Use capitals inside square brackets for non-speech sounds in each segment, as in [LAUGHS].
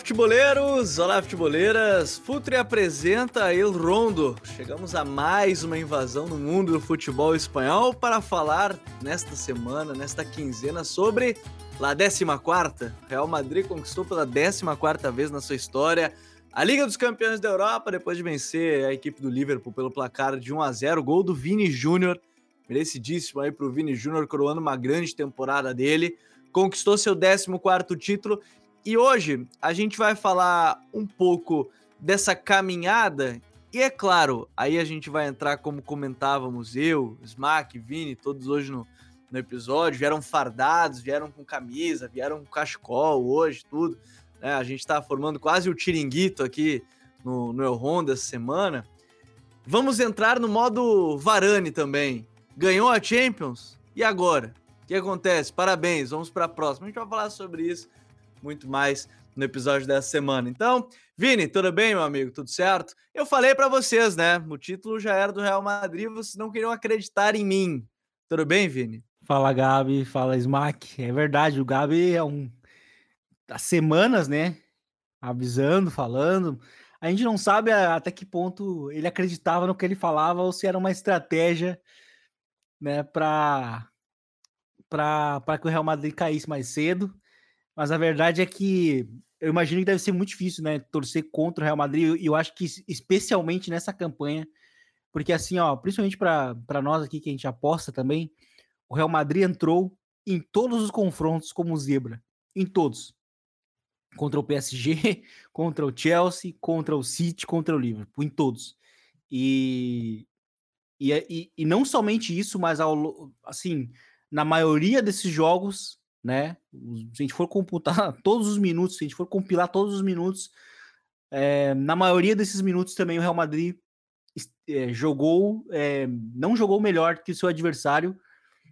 Futeboleiros! Olá, futeboleiras! Futre apresenta El Rondo. Chegamos a mais uma invasão no mundo do futebol espanhol para falar nesta semana, nesta quinzena, sobre a 14. Real Madrid conquistou pela 14 vez na sua história a Liga dos Campeões da Europa depois de vencer a equipe do Liverpool pelo placar de 1 a 0, gol do Vini Júnior, merecidíssimo aí para o Vini Júnior coroando uma grande temporada dele. Conquistou seu 14 título e hoje a gente vai falar um pouco dessa caminhada. E é claro, aí a gente vai entrar como comentávamos eu, Smack, Vini, todos hoje no, no episódio, vieram fardados, vieram com camisa, vieram com cachecol hoje, tudo. Né? A gente está formando quase o tiringuito aqui no, no El Honda essa semana. Vamos entrar no modo Varane também. Ganhou a Champions? E agora? O que acontece? Parabéns, vamos para a próxima. A gente vai falar sobre isso muito mais no episódio dessa semana. Então, Vini, tudo bem, meu amigo? Tudo certo? Eu falei para vocês, né? O título já era do Real Madrid, vocês não queriam acreditar em mim. Tudo bem, Vini? Fala, Gabi. Fala, Smack. É verdade, o Gabi é um. Há semanas, né? Avisando, falando. A gente não sabe até que ponto ele acreditava no que ele falava ou se era uma estratégia, né, para para que o Real Madrid caísse mais cedo. Mas a verdade é que eu imagino que deve ser muito difícil, né? Torcer contra o Real Madrid. E eu acho que especialmente nessa campanha, porque assim, ó, principalmente para nós aqui que a gente aposta também, o Real Madrid entrou em todos os confrontos como zebra. Em todos. Contra o PSG, [LAUGHS] contra o Chelsea, contra o City, contra o Liverpool, em todos. E, e, e, e não somente isso, mas ao, assim, na maioria desses jogos né? Se a gente for computar [LAUGHS] todos os minutos, se a gente for compilar todos os minutos, é, na maioria desses minutos também o Real Madrid é, jogou, é, não jogou melhor que o seu adversário,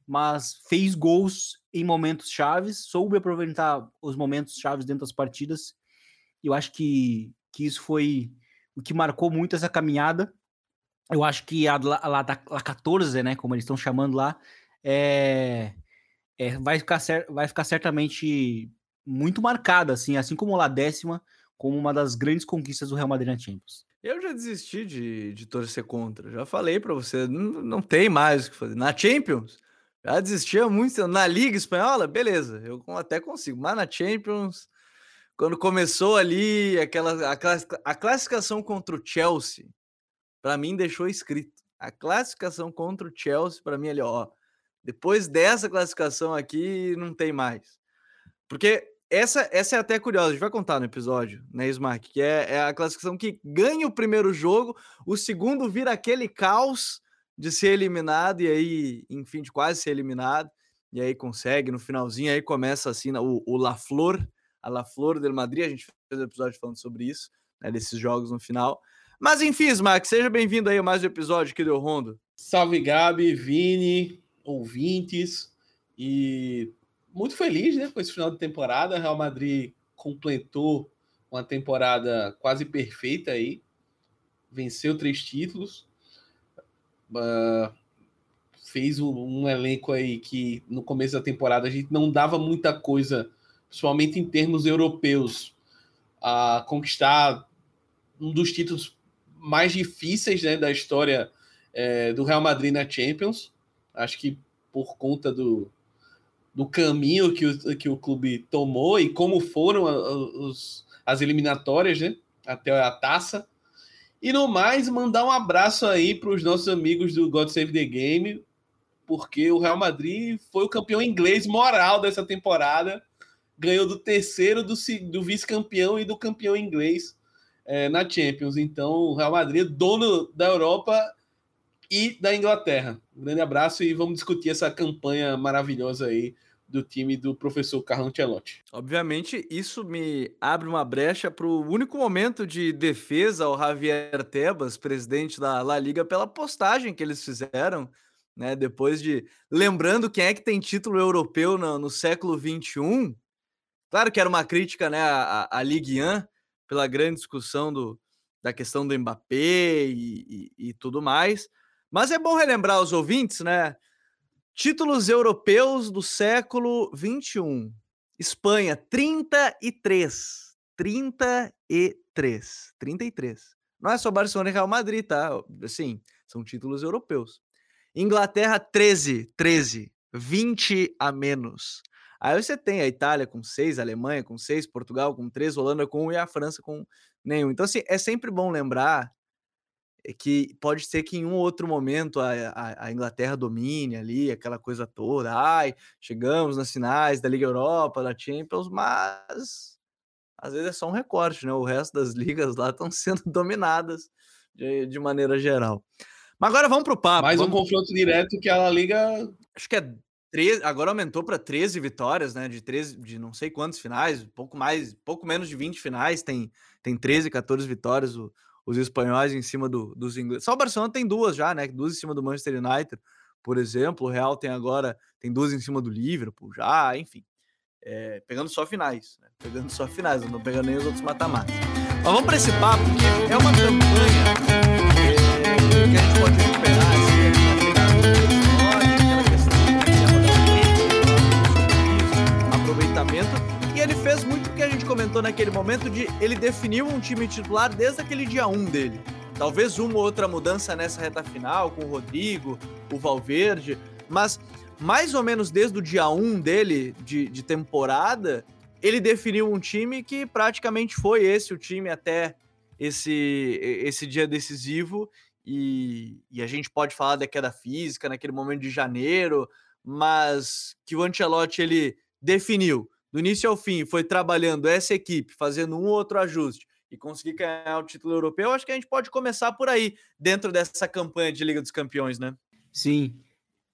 mas fez gols em momentos chaves, soube aproveitar os momentos chaves dentro das partidas. Eu acho que, que isso foi o que marcou muito essa caminhada. Eu acho que a lá da 14, né, como eles estão chamando lá, é, é, vai, ficar vai ficar certamente muito marcada, assim, assim como lá décima, como uma das grandes conquistas do Real Madrid na Champions. Eu já desisti de, de torcer contra. Já falei para você, não, não tem mais o que fazer. Na Champions, já desistia muito. Na Liga Espanhola, beleza, eu até consigo. Mas na Champions, quando começou ali aquela a, classificação contra o Chelsea, para mim deixou escrito. A classificação contra o Chelsea, para mim, ali, ó, depois dessa classificação aqui, não tem mais. Porque essa, essa é até curiosa, a gente vai contar no episódio, né, Smack? Que é, é a classificação que ganha o primeiro jogo, o segundo vira aquele caos de ser eliminado, e aí, enfim, de quase ser eliminado, e aí consegue, no finalzinho, aí começa assim o, o La Flor, a La Flor del Madrid, a gente fez um episódio falando sobre isso, né, desses jogos no final. Mas enfim, Smack, seja bem-vindo aí a mais um episódio aqui do Rondo. Salve, Gabi, Vini, ouvintes e muito feliz né, com esse final de temporada. Real Madrid completou uma temporada quase perfeita aí, venceu três títulos, uh, fez um, um, elenco aí que no começo da temporada a gente não dava muita coisa, principalmente em termos europeus, a conquistar um dos títulos mais difíceis né, da história é, do Real Madrid na Champions. Acho que por conta do, do caminho que o, que o clube tomou e como foram os, as eliminatórias, né? Até a taça. E no mais, mandar um abraço aí para os nossos amigos do God Save the Game, porque o Real Madrid foi o campeão inglês moral dessa temporada, ganhou do terceiro, do, do vice-campeão e do campeão inglês é, na Champions. Então, o Real Madrid, dono da Europa e da Inglaterra. Um grande abraço e vamos discutir essa campanha maravilhosa aí do time do professor Carlo Ancelotti. Obviamente, isso me abre uma brecha para o único momento de defesa ao Javier Tebas, presidente da La Liga, pela postagem que eles fizeram, né? Depois de. Lembrando quem é que tem título europeu no, no século XXI. Claro que era uma crítica né, à, à Ligue 1, pela grande discussão do, da questão do Mbappé e, e, e tudo mais. Mas é bom relembrar os ouvintes, né? Títulos europeus do século 21. Espanha, 33. 33. 33. Não é só Barcelona e Real Madrid, tá? Assim, são títulos europeus. Inglaterra, 13. 13. 20 a menos. Aí você tem a Itália com 6, a Alemanha com 6, Portugal com 3, Holanda com 1 e a França com nenhum. Então, assim, é sempre bom lembrar que pode ser que em um outro momento a, a, a, Inglaterra domine ali, aquela coisa toda. Ai, chegamos nas finais da Liga Europa, da Champions, mas às vezes é só um recorte, né? O resto das [LAUGHS] ligas lá estão sendo dominadas de, de, maneira geral. Mas agora vamos para o papo. Mais vamos... um confronto direto que a Liga. Acho que é 13, agora aumentou para 13 vitórias, né? De 13, de não sei quantos finais, pouco mais, pouco menos de 20 finais, tem, tem 13, 14 vitórias o, os espanhóis em cima do, dos ingleses. Só o Barcelona tem duas já, né? Duas em cima do Manchester United, por exemplo. O Real tem agora, tem duas em cima do Liverpool já, enfim. É, pegando só finais, né? Pegando só finais, não pegando nem os outros mata-matas. Mas vamos para esse papo, que é uma campanha é, que a gente pode comentou naquele momento de ele definiu um time titular desde aquele dia 1 dele. Talvez uma ou outra mudança nessa reta final, com o Rodrigo, o Valverde, mas mais ou menos desde o dia 1 dele, de, de temporada, ele definiu um time que praticamente foi esse o time até esse, esse dia decisivo. E, e a gente pode falar da queda física naquele momento de janeiro, mas que o Ancelotti ele definiu do início ao fim, foi trabalhando essa equipe, fazendo um ou outro ajuste e conseguir ganhar o título europeu, acho que a gente pode começar por aí, dentro dessa campanha de Liga dos Campeões, né? Sim.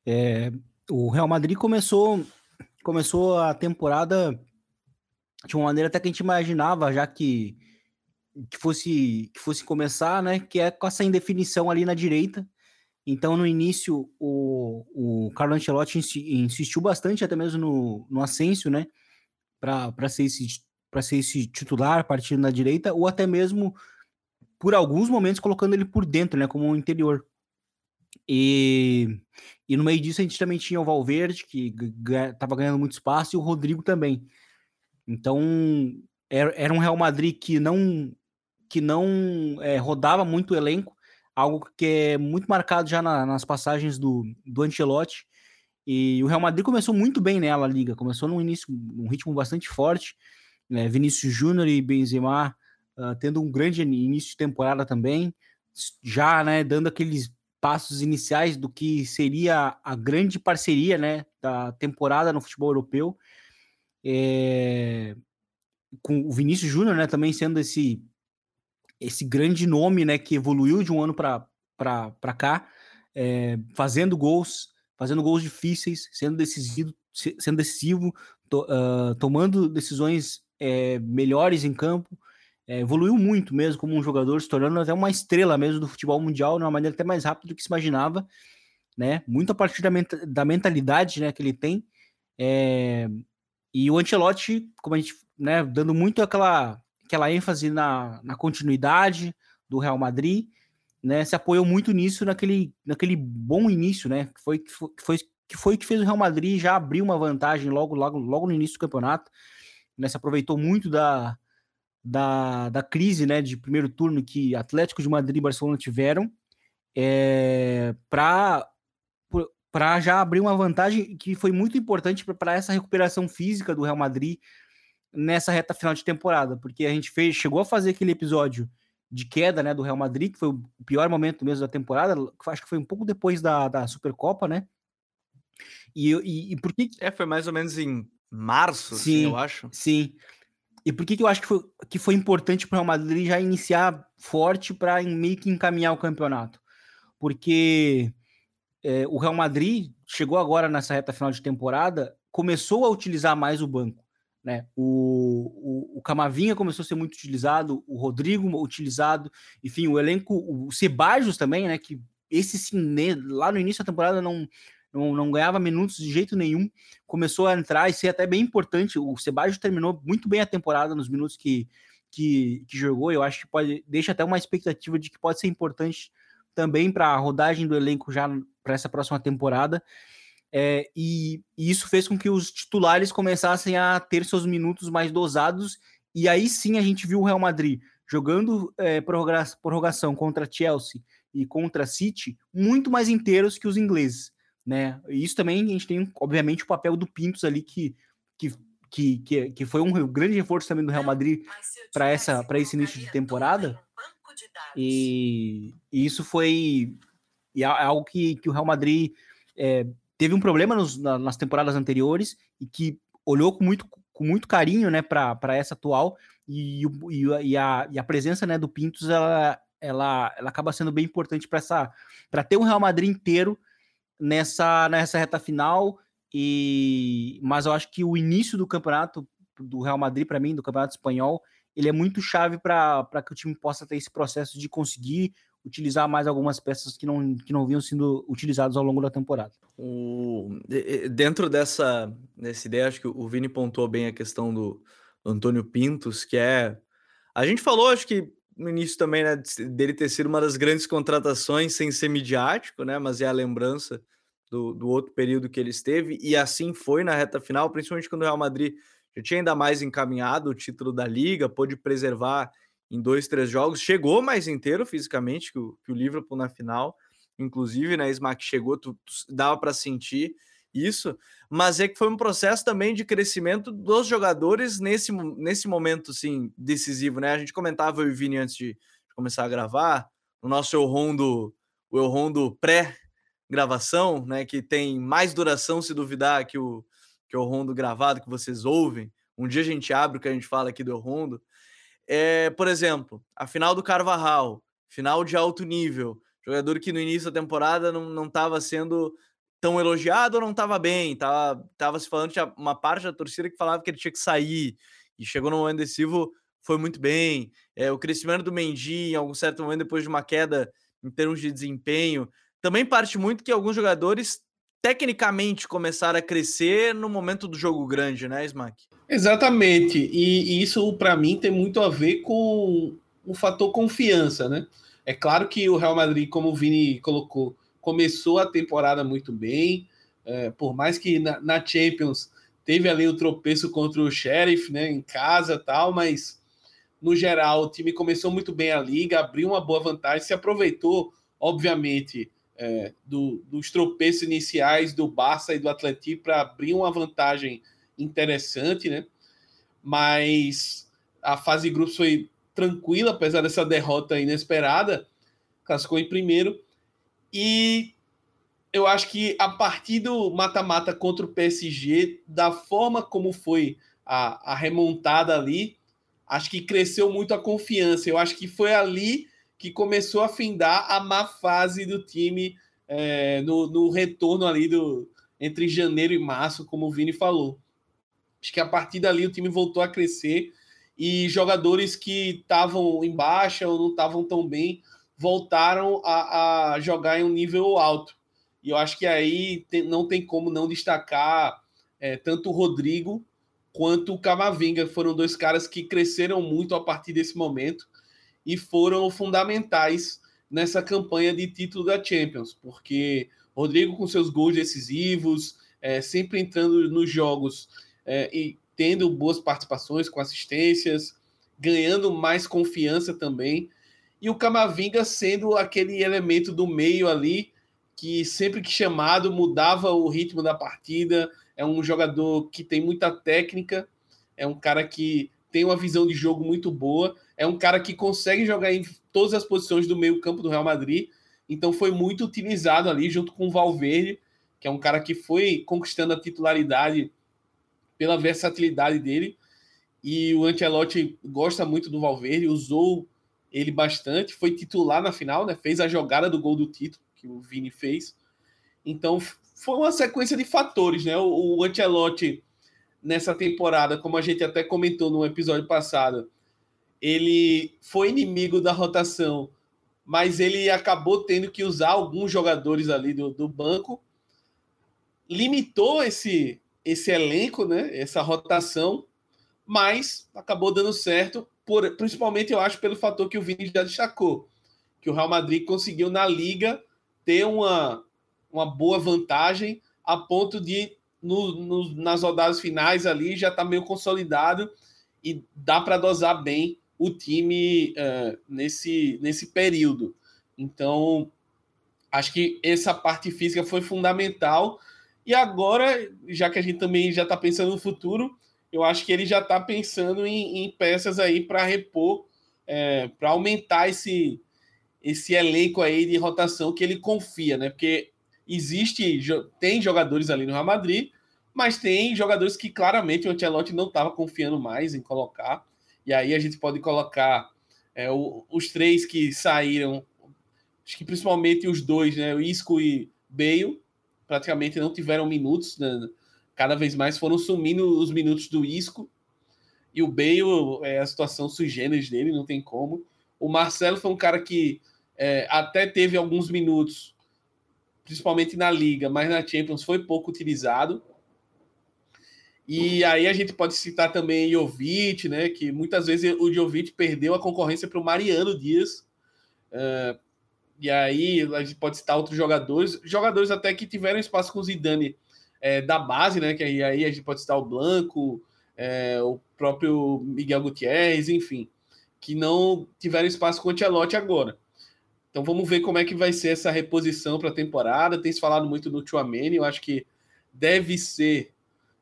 É, o Real Madrid começou, começou a temporada de uma maneira até que a gente imaginava, já que, que, fosse, que fosse começar, né? Que é com essa indefinição ali na direita, então, no início, o, o Carlo Ancelotti insistiu bastante, até mesmo no, no Asensio, né? Para ser, esse, ser esse titular partindo na direita, ou até mesmo, por alguns momentos, colocando ele por dentro, né? Como um interior. E, e no meio disso, a gente também tinha o Valverde, que estava ganhando muito espaço, e o Rodrigo também. Então, era, era um Real Madrid que não, que não é, rodava muito o elenco, algo que é muito marcado já na, nas passagens do, do Ancelotti. E o Real Madrid começou muito bem nela, a liga. Começou num início, um ritmo bastante forte. Né? Vinícius Júnior e Benzema uh, tendo um grande início de temporada também, já né, dando aqueles passos iniciais do que seria a grande parceria né, da temporada no futebol europeu. É... Com o Vinícius Júnior né, também sendo esse esse grande nome, né, que evoluiu de um ano para cá, é, fazendo gols, fazendo gols difíceis, sendo decisivo, sendo decisivo, to, uh, tomando decisões é, melhores em campo, é, evoluiu muito mesmo como um jogador, se tornando até uma estrela mesmo do futebol mundial, de uma maneira até mais rápida do que se imaginava, né? Muito a partir da, da mentalidade né, que ele tem. É, e o Ancelotti, como a gente, né, dando muito aquela aquela ênfase na, na continuidade do Real Madrid, né? Se apoiou muito nisso naquele, naquele bom início, né? Que foi, que foi, que foi que fez o Real Madrid já abrir uma vantagem logo, logo, logo no início do campeonato. Né? Se aproveitou muito da, da, da crise né, de primeiro turno que Atlético de Madrid e Barcelona tiveram é, para para já abrir uma vantagem que foi muito importante para essa recuperação física do Real Madrid nessa reta final de temporada, porque a gente fez, chegou a fazer aquele episódio de queda, né, do Real Madrid, que foi o pior momento mesmo da temporada, acho que foi um pouco depois da, da Supercopa, né? E, e, e por que... É, foi mais ou menos em março, assim, sim, assim, eu acho. Sim. E por que, que eu acho que foi, que foi importante para o Real Madrid já iniciar forte para meio que encaminhar o campeonato? Porque é, o Real Madrid chegou agora nessa reta final de temporada, começou a utilizar mais o banco. Né? O, o, o, Camavinha começou a ser muito utilizado, o Rodrigo utilizado, enfim, o elenco, o Sebajos também, né? Que esse sim, né, lá no início da temporada não, não, não, ganhava minutos de jeito nenhum, começou a entrar e ser até bem importante. O Sebajos terminou muito bem a temporada nos minutos que, que, que jogou. Eu acho que pode deixa até uma expectativa de que pode ser importante também para a rodagem do elenco já para essa próxima temporada. É, e, e, isso fez com que os titulares começassem a ter seus minutos mais dosados E aí sim a gente viu o Real Madrid jogando é, prorrogação contra Chelsea e contra City muito mais inteiros que os ingleses, né? E isso também a gente tem, obviamente, o papel do Pintos ali que, que, que, que, que foi um grande reforço também do Real Madrid para essa para esse início de temporada. E, e, isso foi e é algo que, que o Real Madrid é, teve um problema nos, na, nas temporadas anteriores e que olhou com muito, com muito carinho né, para essa atual. E, e, e, a, e a presença né, do Pintos ela, ela, ela acaba sendo bem importante para essa para ter um Real Madrid inteiro nessa, nessa reta final. E mas eu acho que o início do campeonato do Real Madrid para mim do campeonato espanhol ele é muito chave para que o time possa ter esse processo de conseguir utilizar mais algumas peças que não, que não vinham sendo utilizadas ao longo da temporada. O, dentro dessa, dessa ideia, acho que o Vini pontuou bem a questão do, Antônio Pintos, que é. A gente falou, acho que no início também, né, dele ter sido uma das grandes contratações sem ser midiático, né? Mas é a lembrança do, do outro período que ele esteve, e assim foi na reta final, principalmente quando o Real Madrid já tinha ainda mais encaminhado o título da Liga, pôde preservar em dois, três jogos, chegou mais inteiro fisicamente que o, que o Liverpool na final, inclusive, né, Smack chegou, tu, tu dava para sentir isso, mas é que foi um processo também de crescimento dos jogadores nesse, nesse momento, assim, decisivo, né, a gente comentava, eu e o Vini, antes de começar a gravar, o nosso Eu Rondo, o Eu Rondo pré-gravação, né, que tem mais duração, se duvidar, que o, que o Rondo gravado, que vocês ouvem, um dia a gente abre o que a gente fala aqui do Rondo, é, por exemplo, a final do Carvajal, final de alto nível, jogador que no início da temporada não estava sendo tão elogiado ou não estava bem, tava, tava se falando, tinha uma parte da torcida que falava que ele tinha que sair, e chegou no momento decisivo, foi muito bem. É, o crescimento do Mendy, em algum certo momento, depois de uma queda em termos de desempenho, também parte muito que alguns jogadores tecnicamente começaram a crescer no momento do jogo grande, né, Smack? Exatamente. E, e isso, para mim, tem muito a ver com o fator confiança, né? É claro que o Real Madrid, como o Vini colocou, começou a temporada muito bem. É, por mais que na, na, Champions teve ali o tropeço contra o Sheriff, né, em casa tal, mas no geral o time começou muito bem a liga, abriu uma boa vantagem, se aproveitou, obviamente, é, do, dos tropeços iniciais do Barça e do Atlético para abrir uma vantagem interessante, né? Mas a fase de grupos foi tranquila, apesar dessa derrota inesperada, classificou em primeiro. E eu acho que a partir do mata-mata contra o PSG, da forma como foi a, a remontada ali, acho que cresceu muito a confiança. Eu acho que foi ali que começou a findar a má fase do time é, no, no, retorno ali do entre janeiro e março, como o Vini falou. Acho que a partir dali o time voltou a crescer e jogadores que estavam em baixa ou não estavam tão bem voltaram a, a, jogar em um nível alto. E eu acho que aí tem, não tem como não destacar é, tanto o Rodrigo quanto o Camavinga. Foram dois caras que cresceram muito a partir desse momento e foram fundamentais nessa campanha de título da Champions, porque Rodrigo com seus gols decisivos, é, sempre entrando nos jogos é, e tendo boas participações com assistências, ganhando mais confiança também, e o Camavinga sendo aquele elemento do meio ali que sempre que chamado mudava o ritmo da partida, é um jogador que tem muita técnica, é um cara que tem uma visão de jogo muito boa, é um cara que consegue jogar em todas as posições do meio-campo do Real Madrid. Então foi muito utilizado ali junto com o Valverde, que é um cara que foi conquistando a titularidade pela versatilidade dele. E o Ancelotti gosta muito do Valverde, usou ele bastante, foi titular na final, né? Fez a jogada do gol do título que o Vini fez. Então foi uma sequência de fatores, né? O, o Ancelotti nessa temporada, como a gente até comentou no episódio passado, ele foi inimigo da rotação, mas ele acabou tendo que usar alguns jogadores ali do, do banco, limitou esse, esse elenco, né, essa rotação, mas acabou dando certo, por, principalmente eu acho pelo fator que o Vini já destacou, que o Real Madrid conseguiu na liga ter uma, uma boa vantagem a ponto de no, no, nas rodadas finais ali já está meio consolidado e dá para dosar bem o time uh, nesse, nesse período. Então, acho que essa parte física foi fundamental. E agora, já que a gente também já está pensando no futuro, eu acho que ele já está pensando em, em, peças aí para repor, é, para aumentar esse, esse elenco aí de rotação que ele confia, né? Porque existe, tem jogadores ali no Real Madrid, mas tem jogadores que claramente o Ancelotti não estava confiando mais em colocar. E aí a gente pode colocar é, o, os três que saíram, acho que principalmente os dois, né? O Isco e Bale, praticamente não tiveram minutos, né? cada vez mais foram sumindo os minutos do Isco. E o Bale é a situação sui generis dele, não tem como. O Marcelo foi um cara que é, até teve alguns minutos, principalmente na Liga, mas na Champions foi pouco utilizado. E aí a gente pode citar também Jovic, né? Que muitas vezes o Jovic perdeu a concorrência para o Mariano Dias. Uh, e aí a gente pode citar outros jogadores, jogadores até que tiveram espaço com o Zidane é, da base, né? Que aí, a gente pode citar o Blanco, é, o próprio Miguel Gutierrez, enfim, que não tiveram espaço com o Ancelotti agora. Então vamos ver como é que vai ser essa reposição para a temporada. Tem se falado muito no Chouameni, eu acho que deve ser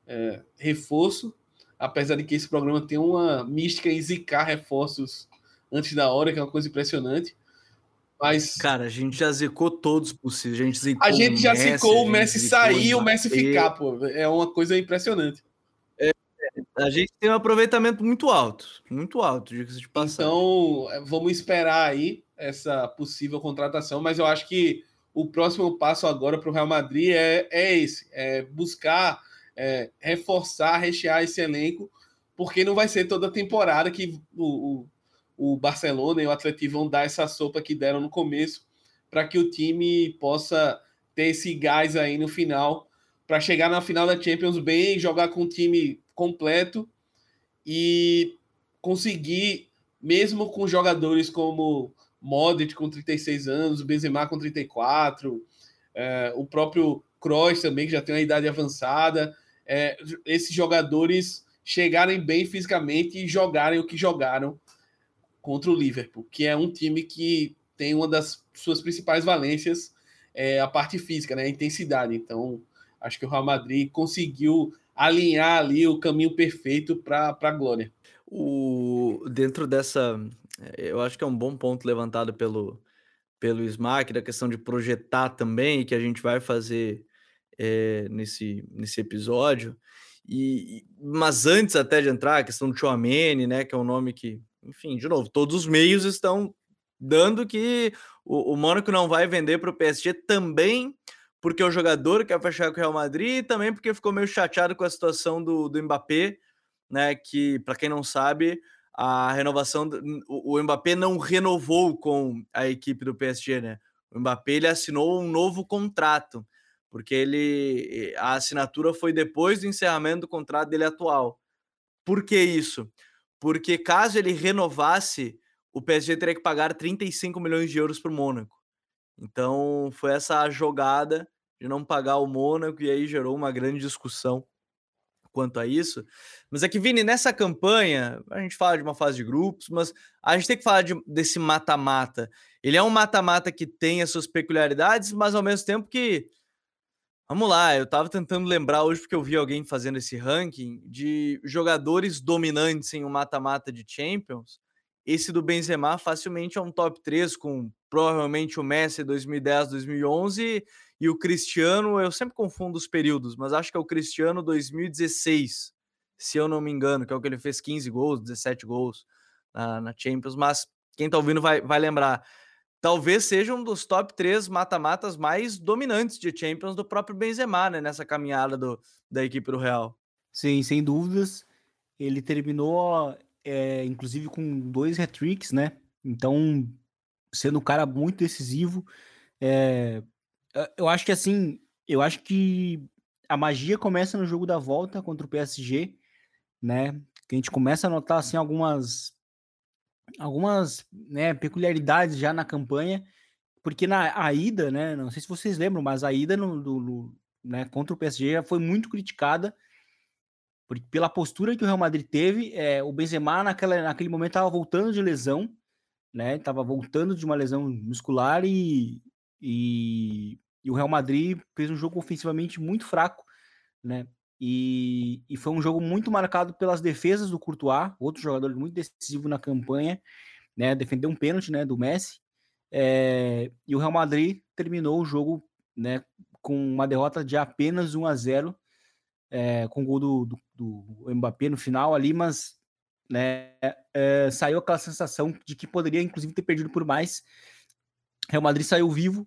é, reforço, apesar de que esse programa tem uma mística em zicar reforços antes da hora, que é uma coisa impressionante. Mas. Cara, a gente já zicou todos possíveis. A gente, zicou a gente já Messi, zicou o Messi sair e o Messi ficar, pô. É uma coisa impressionante. É, a gente tem um aproveitamento muito alto. Muito alto, diga-se de passagem. Então, é, vamos esperar aí essa possível contratação, mas eu acho que o próximo passo agora para o Real Madrid é, é esse: é buscar é, reforçar, rechear esse elenco, porque não vai ser toda a temporada que o, o, o Barcelona e o Atlético vão dar essa sopa que deram no começo, para que o time possa ter esse gás aí no final, para chegar na final da Champions bem, jogar com o time completo e conseguir, mesmo com jogadores como Modric com 36 anos, Benzema com 34, é, o próprio Kroos também, que já tem uma idade avançada, é, esses jogadores chegarem bem fisicamente e jogarem o que jogaram contra o Liverpool, que é um time que tem uma das suas principais valências, é, a parte física, né, a intensidade. Então, acho que o Real Madrid conseguiu alinhar ali o caminho perfeito para a glória. O, dentro dessa, eu acho que é um bom ponto levantado pelo, pelo Smack, da questão de projetar também, que a gente vai fazer é, nesse, nesse episódio. E, mas antes até de entrar, a questão do Chouameni, né, que é um nome que, enfim, de novo, todos os meios estão dando que o, o Mônaco não vai vender para o PSG também porque o jogador quer fechar com o Real Madrid e também porque ficou meio chateado com a situação do, do Mbappé, né, que, para quem não sabe, a renovação, o, o Mbappé não renovou com a equipe do PSG, né, o Mbappé ele assinou um novo contrato, porque ele a assinatura foi depois do encerramento do contrato dele atual. Por que isso? Porque caso ele renovasse, o PSG teria que pagar 35 milhões de euros para o Mônaco. Então foi essa jogada de não pagar o Mônaco e aí gerou uma grande discussão quanto a isso. Mas é que, Vini, nessa campanha, a gente fala de uma fase de grupos, mas a gente tem que falar de, desse mata-mata. Ele é um mata-mata que tem as suas peculiaridades, mas ao mesmo tempo que Vamos lá, eu tava tentando lembrar hoje porque eu vi alguém fazendo esse ranking de jogadores dominantes em um mata-mata de Champions. Esse do Benzema facilmente é um top 3 com provavelmente o Messi 2010, 2011 e o Cristiano, eu sempre confundo os períodos, mas acho que é o Cristiano 2016, se eu não me engano, que é o que ele fez 15 gols, 17 gols na, na Champions, mas quem tá ouvindo vai, vai lembrar talvez seja um dos top três mata-matas mais dominantes de Champions do próprio Benzema, né, nessa caminhada do, da equipe do Real. Sim, sem dúvidas. Ele terminou, é, inclusive, com dois hat-tricks, né? Então, sendo um cara muito decisivo. É, eu acho que, assim, eu acho que a magia começa no jogo da volta contra o PSG, né? Que a gente começa a notar, assim, algumas algumas né, peculiaridades já na campanha, porque na a ida, né, não sei se vocês lembram, mas a ida no, do, no, né, contra o PSG foi muito criticada, pela postura que o Real Madrid teve, é, o Benzema naquela, naquele momento estava voltando de lesão, né? Tava voltando de uma lesão muscular e, e, e, o Real Madrid fez um jogo ofensivamente muito fraco, né? E, e foi um jogo muito marcado pelas defesas do Courtois, outro jogador muito decisivo na campanha, né? Defendeu um pênalti, né? Do Messi. É, e o Real Madrid terminou o jogo, né? Com uma derrota de apenas 1 a 0 é, com o gol do, do, do Mbappé no final ali, mas né, é, saiu aquela sensação de que poderia, inclusive, ter perdido por mais. Real Madrid saiu vivo,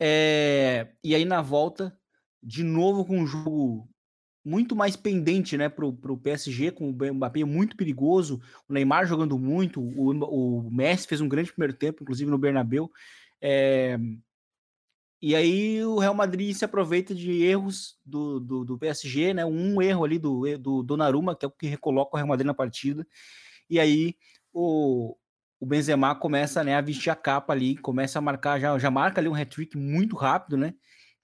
e aí na volta, de novo com um jogo muito mais pendente né, para o PSG, com o Mbappé muito perigoso, o Neymar jogando muito, o, o Messi fez um grande primeiro tempo, inclusive no Bernabéu. É, e aí o Real Madrid se aproveita de erros do, do, do, PSG, né? Um erro ali do, do Donnarumma, que é o que recoloca o Real Madrid na partida. E aí o, o Benzema começa né, a vestir a capa ali, começa a marcar, já, já marca ali um hat-trick muito rápido, né?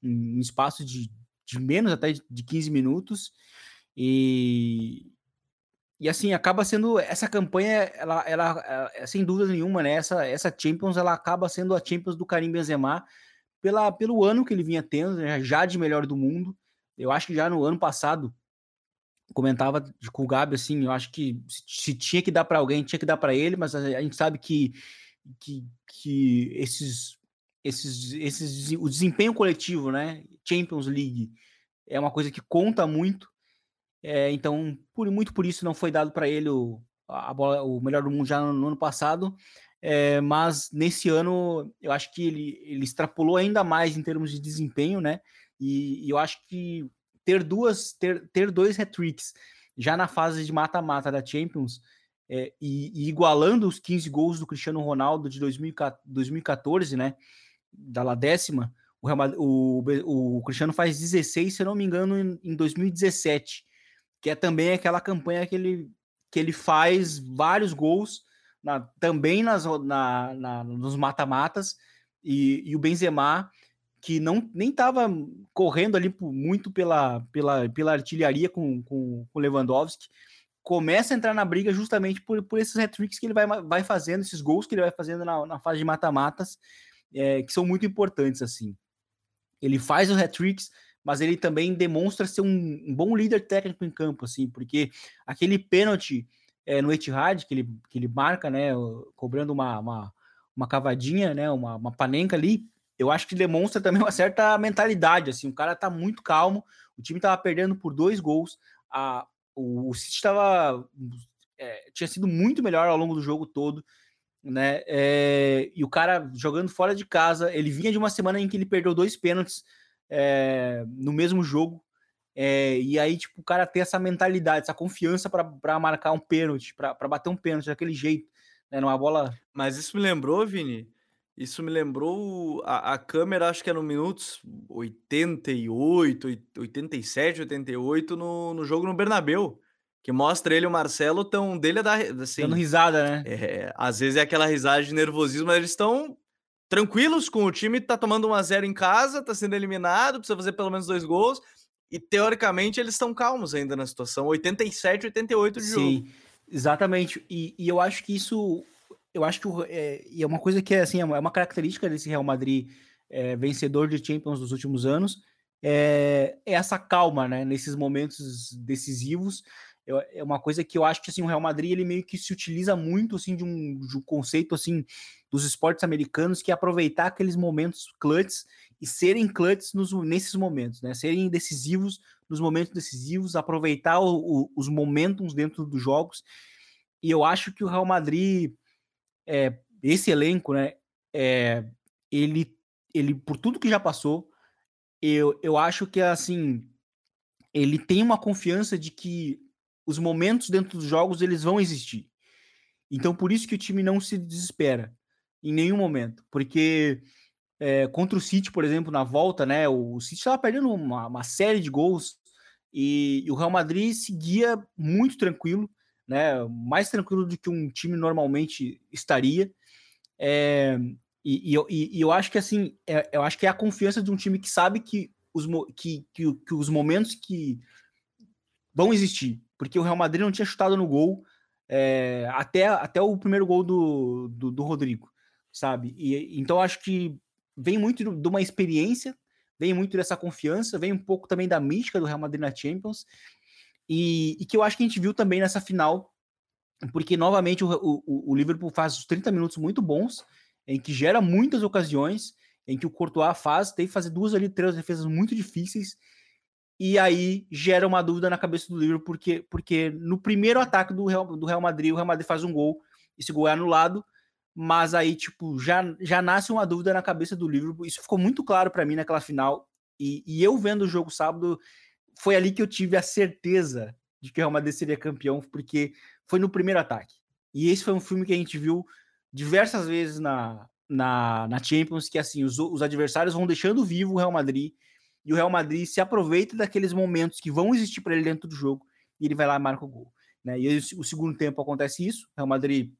Em espaço de, de menos até de 15 minutos. E, e assim, acaba sendo essa campanha, ela, ela, ela, sem dúvida nenhuma, né? Essa, essa Champions, ela acaba sendo a Champions do Karim Benzema, pela, pelo ano que ele vinha tendo, né, já de melhor do mundo. Eu acho que já no ano passado, comentava com o Gabi assim, eu acho que se tinha que dar para alguém, tinha que dar para ele, mas a, gente sabe que, que, que esses, esses, esses, o desempenho coletivo, né, Champions League, é uma coisa que conta muito. É, então, por muito por isso não foi dado para ele o, a bola, o melhor do mundo já no, no ano passado. É, mas nesse ano eu acho que ele, ele extrapolou ainda mais em termos de desempenho, né? E, e eu acho que ter duas, ter, ter dois hat-tricks já na fase de mata-mata da Champions é, e, e, igualando os 15 gols do Cristiano Ronaldo de 2014, né? Da lá décima, o, o, o Cristiano faz 16, se não me engano, em, em 2017, que é também aquela campanha que ele, que ele faz vários gols na, também nas, na, na nos mata-matas, e, e, o Benzema, que não nem estava correndo ali muito pela, pela, pela artilharia com, com, com Lewandowski, começa a entrar na briga justamente por, por esses hat-tricks que ele vai, vai fazendo, esses gols que ele vai fazendo na, na fase de mata-matas, é, que são muito importantes, assim. Ele faz os hat-tricks, mas ele também demonstra ser um, um, bom líder técnico em campo, assim, porque aquele pênalti é, no Etihad, que ele, que ele marca, né, cobrando uma, uma, uma cavadinha, né, uma, uma panenca ali, eu acho que demonstra também uma certa mentalidade, assim, o cara tá muito calmo, o time tava perdendo por dois gols, a, o, o City tava, é, tinha sido muito melhor ao longo do jogo todo, né, é, e o cara jogando fora de casa, ele vinha de uma semana em que ele perdeu dois pênaltis é, no mesmo jogo, é, e aí, tipo, o cara ter essa mentalidade, essa confiança para marcar um pênalti, para bater um pênalti daquele jeito, né? Numa bola. Mas isso me lembrou, Vini. Isso me lembrou a, a câmera, acho que é no minutos 88, 87, 88, no, no jogo no Bernabeu. Que mostra ele e o Marcelo tão dele é da assim, dando risada, né? É, às vezes é aquela risada de nervosismo, mas eles estão tranquilos com o time, tá tomando 1 a 0 em casa, tá sendo eliminado, precisa fazer pelo menos dois gols e teoricamente eles estão calmos ainda na situação. 87, 88 de Sim, jogo. Sim, exatamente. E, e, eu acho que isso. Eu acho que é, é uma coisa que é assim, é uma é característica desse Real Madrid é, vencedor de Champions dos últimos anos. É, é essa calma, né? Nesses momentos decisivos. É uma coisa que eu acho que assim, o Real Madrid ele meio que se utiliza muito assim, de, um, de um conceito assim dos esportes americanos que é aproveitar aqueles momentos clutch e serem clutches nos, nesses momentos, né? Serem decisivos nos momentos decisivos, aproveitar o, o, os momentums dentro dos jogos. E eu acho que o Real Madrid, é, esse elenco, né? É, ele, ele, por tudo que já passou, eu, eu acho que assim ele tem uma confiança de que os momentos dentro dos jogos eles vão existir. Então por isso que o time não se desespera em nenhum momento, porque é, contra o City, por exemplo, na volta, né? O City estava perdendo uma, uma, série de gols e, e, o Real Madrid seguia muito tranquilo, né? Mais tranquilo do que um time normalmente estaria. É, e, e, e, eu acho que assim, é, eu acho que é a confiança de um time que sabe que os, que, que, que os momentos que vão existir, porque o Real Madrid não tinha chutado no gol é, até, até o primeiro gol do, do, do Rodrigo, sabe? E, então acho que vem muito de uma experiência, vem muito dessa confiança, vem um pouco também da mística do Real Madrid na Champions, e, e que eu acho que a gente viu também nessa final, porque novamente o, o, o Liverpool faz os 30 minutos muito bons, em que gera muitas ocasiões, em que o Courtois faz, tem que fazer duas ali, três defesas muito difíceis, e aí gera uma dúvida na cabeça do Liverpool, porque, porque no primeiro ataque do Real, do Real Madrid, o Real Madrid faz um gol, esse gol é anulado, mas aí, tipo, já, já nasce uma dúvida na cabeça do Liverpool. Isso ficou muito claro para mim naquela final. E, e, eu vendo o jogo sábado, foi ali que eu tive a certeza de que o Real Madrid seria campeão, porque foi no primeiro ataque. E esse foi um filme que a gente viu diversas vezes na, na, na Champions, que assim, os, os adversários vão deixando vivo o Real Madrid, e o Real Madrid se aproveita daqueles momentos que vão existir para ele dentro do jogo, e ele vai lá e marca o gol. Né? E aí, o segundo tempo acontece isso, o Real Madrid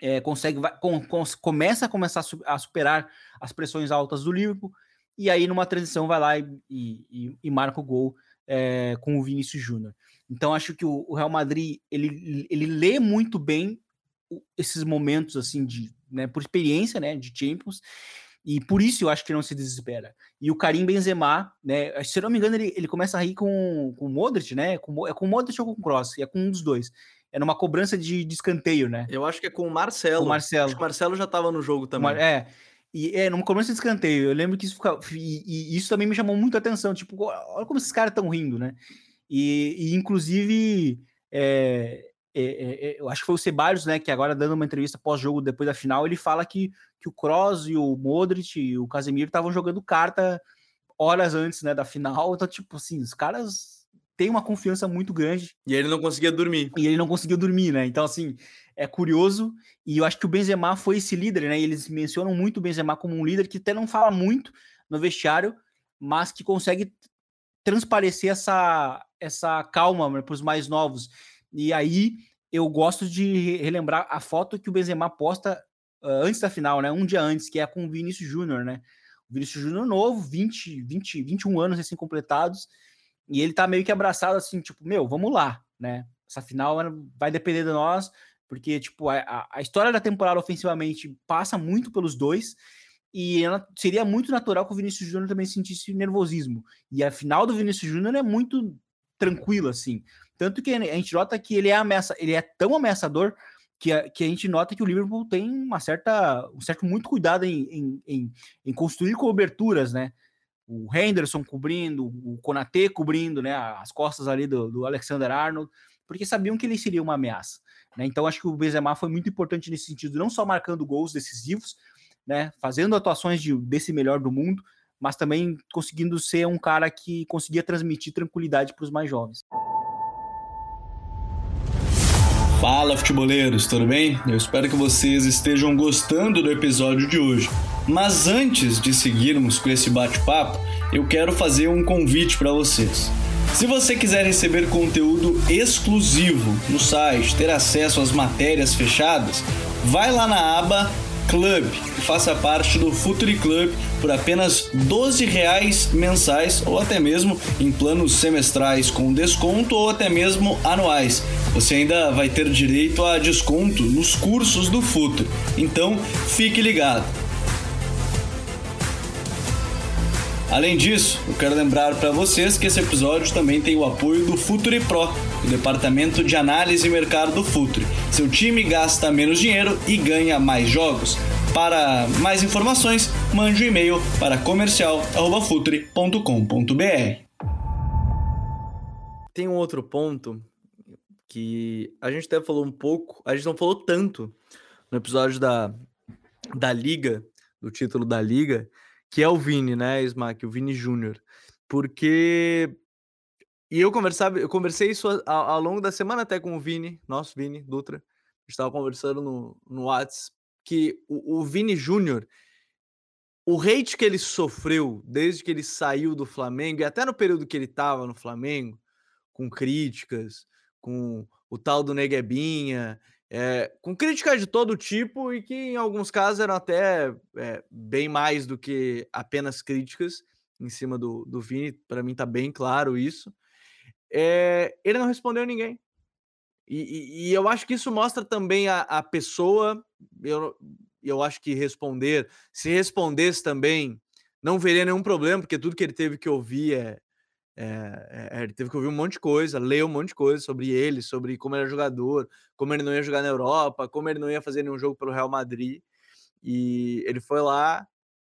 é, consegue vai, com, com, começa a começar a superar as pressões altas do Liverpool e aí numa transição vai lá e, e, e marca o gol é, com o Vinícius Júnior. Então acho que o, o, Real Madrid ele, ele lê muito bem esses momentos assim de né, por experiência né de Champions e por isso eu acho que não se desespera. E o Karim Benzema, né, se eu não me engano, ele, ele começa a rir com, com o Modric, né? Com, é com o Modric ou com o Cross, é com um dos dois é numa cobrança de, de escanteio, né? Eu acho que é com o Marcelo. O Marcelo. Acho que o Marcelo já estava no jogo também. É. E é numa cobrança de escanteio. Eu lembro que isso e, e, isso também me chamou muito a atenção. Tipo, olha como esses caras estão rindo, né? E, e inclusive, é, é, é, é, eu acho que foi o Ceballos, né? Que agora dando uma entrevista pós-jogo depois da final, ele fala que, que o Kroos e o Modric e o Casemiro estavam jogando carta horas antes, né, da final. Então, tipo assim, os caras tem uma confiança muito grande. E ele não conseguia dormir. E ele não conseguiu dormir, né? Então, assim, é curioso. E eu acho que o Benzema foi esse líder, né? E eles mencionam muito o Benzema como um líder que até não fala muito no vestiário, mas que consegue transparecer essa, essa calma né, para os mais novos. E aí eu gosto de relembrar a foto que o Benzema posta uh, antes da final, né? Um dia antes, que é com o Vinícius Júnior, né? O Vinícius Júnior novo, 20, 20, 21 anos recém-completados, e ele tá meio que abraçado assim, tipo, meu, vamos lá, né? Essa final vai depender de nós, porque, tipo, a, a história da temporada ofensivamente passa muito pelos dois, e seria muito natural que o Vinícius Júnior também sentisse nervosismo. E a final do Vinícius Júnior é muito tranquilo, assim. Tanto que a gente nota que ele é ameaça, ele é tão ameaçador que a, que a gente nota que o Liverpool tem uma certa, um certo muito cuidado em, em, em, em construir coberturas, né? o Henderson cobrindo, o Konate cobrindo né, as costas ali do, do Alexander Arnold, porque sabiam que ele seria uma ameaça. Né? Então acho que o Benzema foi muito importante nesse sentido, não só marcando gols decisivos, né, fazendo atuações de, desse melhor do mundo, mas também conseguindo ser um cara que conseguia transmitir tranquilidade para os mais jovens. Fala futeboleiros, tudo bem? Eu espero que vocês estejam gostando do episódio de hoje. Mas antes de seguirmos com esse bate-papo, eu quero fazer um convite para vocês. Se você quiser receber conteúdo exclusivo no site, ter acesso às matérias fechadas, vai lá na aba Club e faça parte do Futuri Club por apenas 12 reais mensais ou até mesmo em planos semestrais com desconto ou até mesmo anuais. Você ainda vai ter direito a desconto nos cursos do Futuri. Então, fique ligado. Além disso, eu quero lembrar para vocês que esse episódio também tem o apoio do Futuri Pro, o departamento de análise e mercado do Futuri. Seu time gasta menos dinheiro e ganha mais jogos. Para mais informações, mande um e-mail para comercial@futuri.com.br. Tem um outro ponto que a gente até falou um pouco, a gente não falou tanto no episódio da, da Liga, do título da Liga, que é o Vini, né, Smack, o Vini Júnior. Porque. E eu conversava, eu conversei isso ao, longo da semana até com o Vini, nosso Vini Dutra. Estava conversando no, no WhatsApp que o, o Vini Júnior, o hate que ele sofreu desde que ele saiu do Flamengo, e até no período que ele estava no Flamengo, com críticas, com o tal do Neguebinha, é, com críticas de todo tipo e que em alguns casos eram até é, bem mais do que apenas críticas em cima do, do Vini, para mim tá bem claro isso. é, ele não respondeu ninguém. E, e, e, eu acho que isso mostra também a, a pessoa. Eu, eu acho que responder, se respondesse também, não veria nenhum problema, porque tudo que ele teve que ouvir é, é, é, ele teve que ouvir um monte de coisa, ler um monte de coisa sobre ele, sobre como ele era jogador, como ele não ia jogar na Europa, como ele não ia fazer nenhum jogo pelo Real Madrid. E ele foi lá,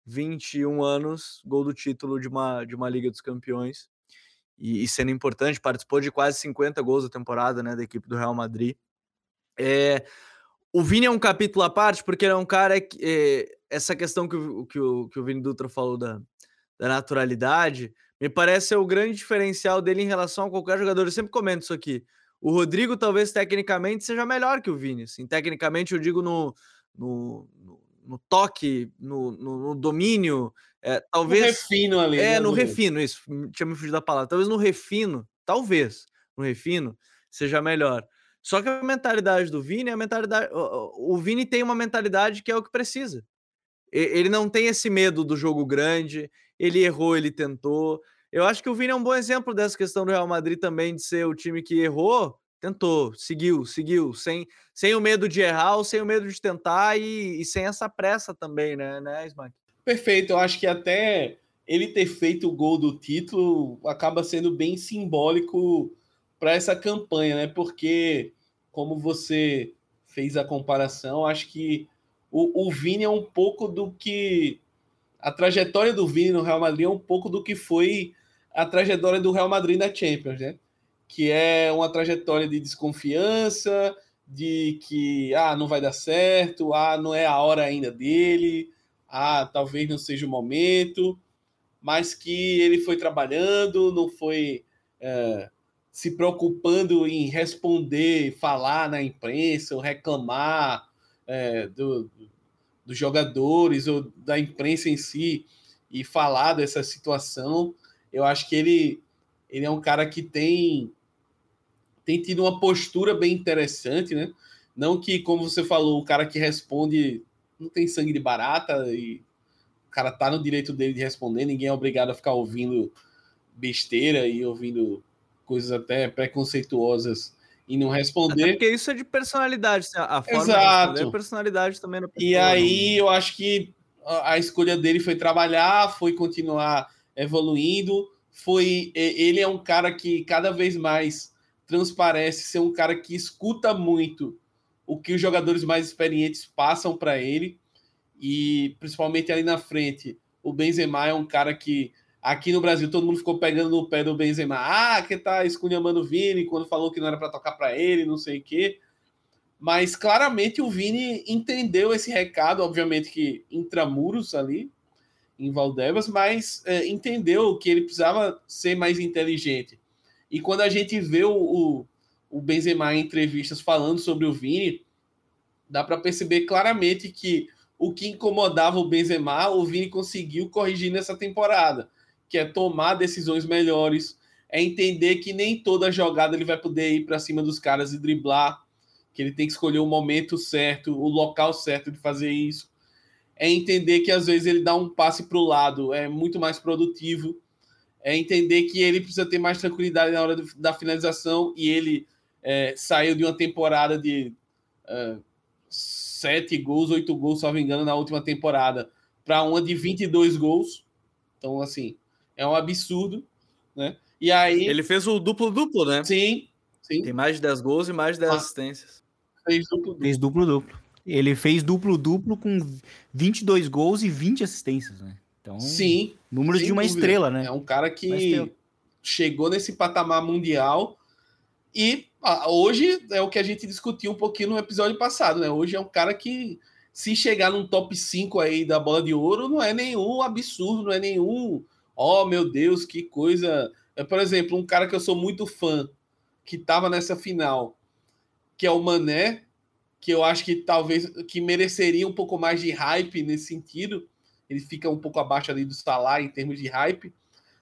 21 anos, gol do título de uma, de uma Liga dos Campeões. E, e sendo importante, participou de quase 50 gols da temporada né, da equipe do Real Madrid. É, o Vini é um capítulo à parte, porque ele é um cara que. É, essa questão que o, que, o, que o Vini Dutra falou da, da naturalidade, me parece ser o grande diferencial dele em relação a qualquer jogador. Eu sempre comento isso aqui. O Rodrigo, talvez tecnicamente, seja melhor que o Vini. Assim, tecnicamente, eu digo no, no, no toque, no, no, domínio. É, talvez. No refino ali. É, né, no refino, isso. Tinha me fugido da palavra. Talvez no refino, talvez, no refino, seja melhor. Só que a mentalidade do Vini, a mentalidade. O Vini tem uma mentalidade que é o que precisa. Ele não tem esse medo do jogo grande, ele errou, ele tentou. Eu acho que o Vini é um bom exemplo dessa questão do Real Madrid também, de ser o time que errou, tentou, seguiu, seguiu, sem, sem o medo de errar ou sem o medo de tentar e, e sem essa pressa também, né, né, Smack? Perfeito, eu acho que até ele ter feito o gol do título acaba sendo bem simbólico para essa campanha, né? Porque, como você fez a comparação, acho que o, o Vini é um pouco do que. A trajetória do Vini no Real Madrid é um pouco do que foi a trajetória do Real Madrid na Champions, né? que é uma trajetória de desconfiança, de que ah, não vai dar certo, ah, não é a hora ainda dele, ah, talvez não seja o momento, mas que ele foi trabalhando, não foi é, se preocupando em responder, falar na imprensa, ou reclamar é, do, dos jogadores ou da imprensa em si e falar dessa situação. Eu acho que ele, ele é um cara que tem tem tido uma postura bem interessante, né? Não que, como você falou, o cara que responde não tem sangue de barata e o cara tá no direito dele de responder, ninguém é obrigado a ficar ouvindo besteira e ouvindo coisas até preconceituosas e não responder. Até porque isso é de personalidade, assim, a forma Exato. de é personalidade também. Pessoa, e aí eu acho que a escolha dele foi trabalhar, foi continuar evoluindo, foi ele é um cara que cada vez mais transparece ser um cara que escuta muito o que os jogadores mais experientes passam para ele e principalmente ali na frente. O Benzema é um cara que aqui no Brasil todo mundo ficou pegando no pé do Benzema. Ah, que tá esculhambando o Vini quando falou que não era para tocar para ele, não sei o quê. Mas claramente o Vini entendeu esse recado, obviamente que intramuros ali em Valdebas, mas é, entendeu que ele precisava ser mais inteligente. E quando a gente vê o, o, o Benzema em entrevistas falando sobre o Vini, dá para perceber claramente que o que incomodava o Benzema, o Vini conseguiu corrigir nessa temporada, que é tomar decisões melhores, é entender que nem toda jogada ele vai poder ir para cima dos caras e driblar, que ele tem que escolher o momento certo, o local certo de fazer isso. É entender que às vezes ele dá um passe para o lado, é muito mais produtivo é entender que ele precisa ter mais tranquilidade na hora do, da finalização e ele é, saiu de uma temporada de uh, sete gols, oito gols, se não me engano, na última temporada, para uma de 22 gols. Então, assim, é um absurdo, né? E aí... Ele fez o duplo-duplo, né? Sim, sim. Tem mais de 10 gols e mais de 10 ah, assistências. Fez duplo-duplo. Fez duplo-duplo. Ele fez duplo-duplo com 22 gols e 20 assistências, né? Então, Sim. Números de uma dúvida. estrela, né? É um cara que chegou nesse patamar mundial e ah, hoje é o que a gente discutiu um pouquinho no episódio passado, né? Hoje é um cara que, se chegar num top 5 aí da bola de ouro, não é nenhum absurdo, não é nenhum. Oh, meu Deus, que coisa. É, por exemplo, um cara que eu sou muito fã, que estava nessa final, que é o Mané, que eu acho que talvez que mereceria um pouco mais de hype nesse sentido ele fica um pouco abaixo ali do Salah em termos de hype.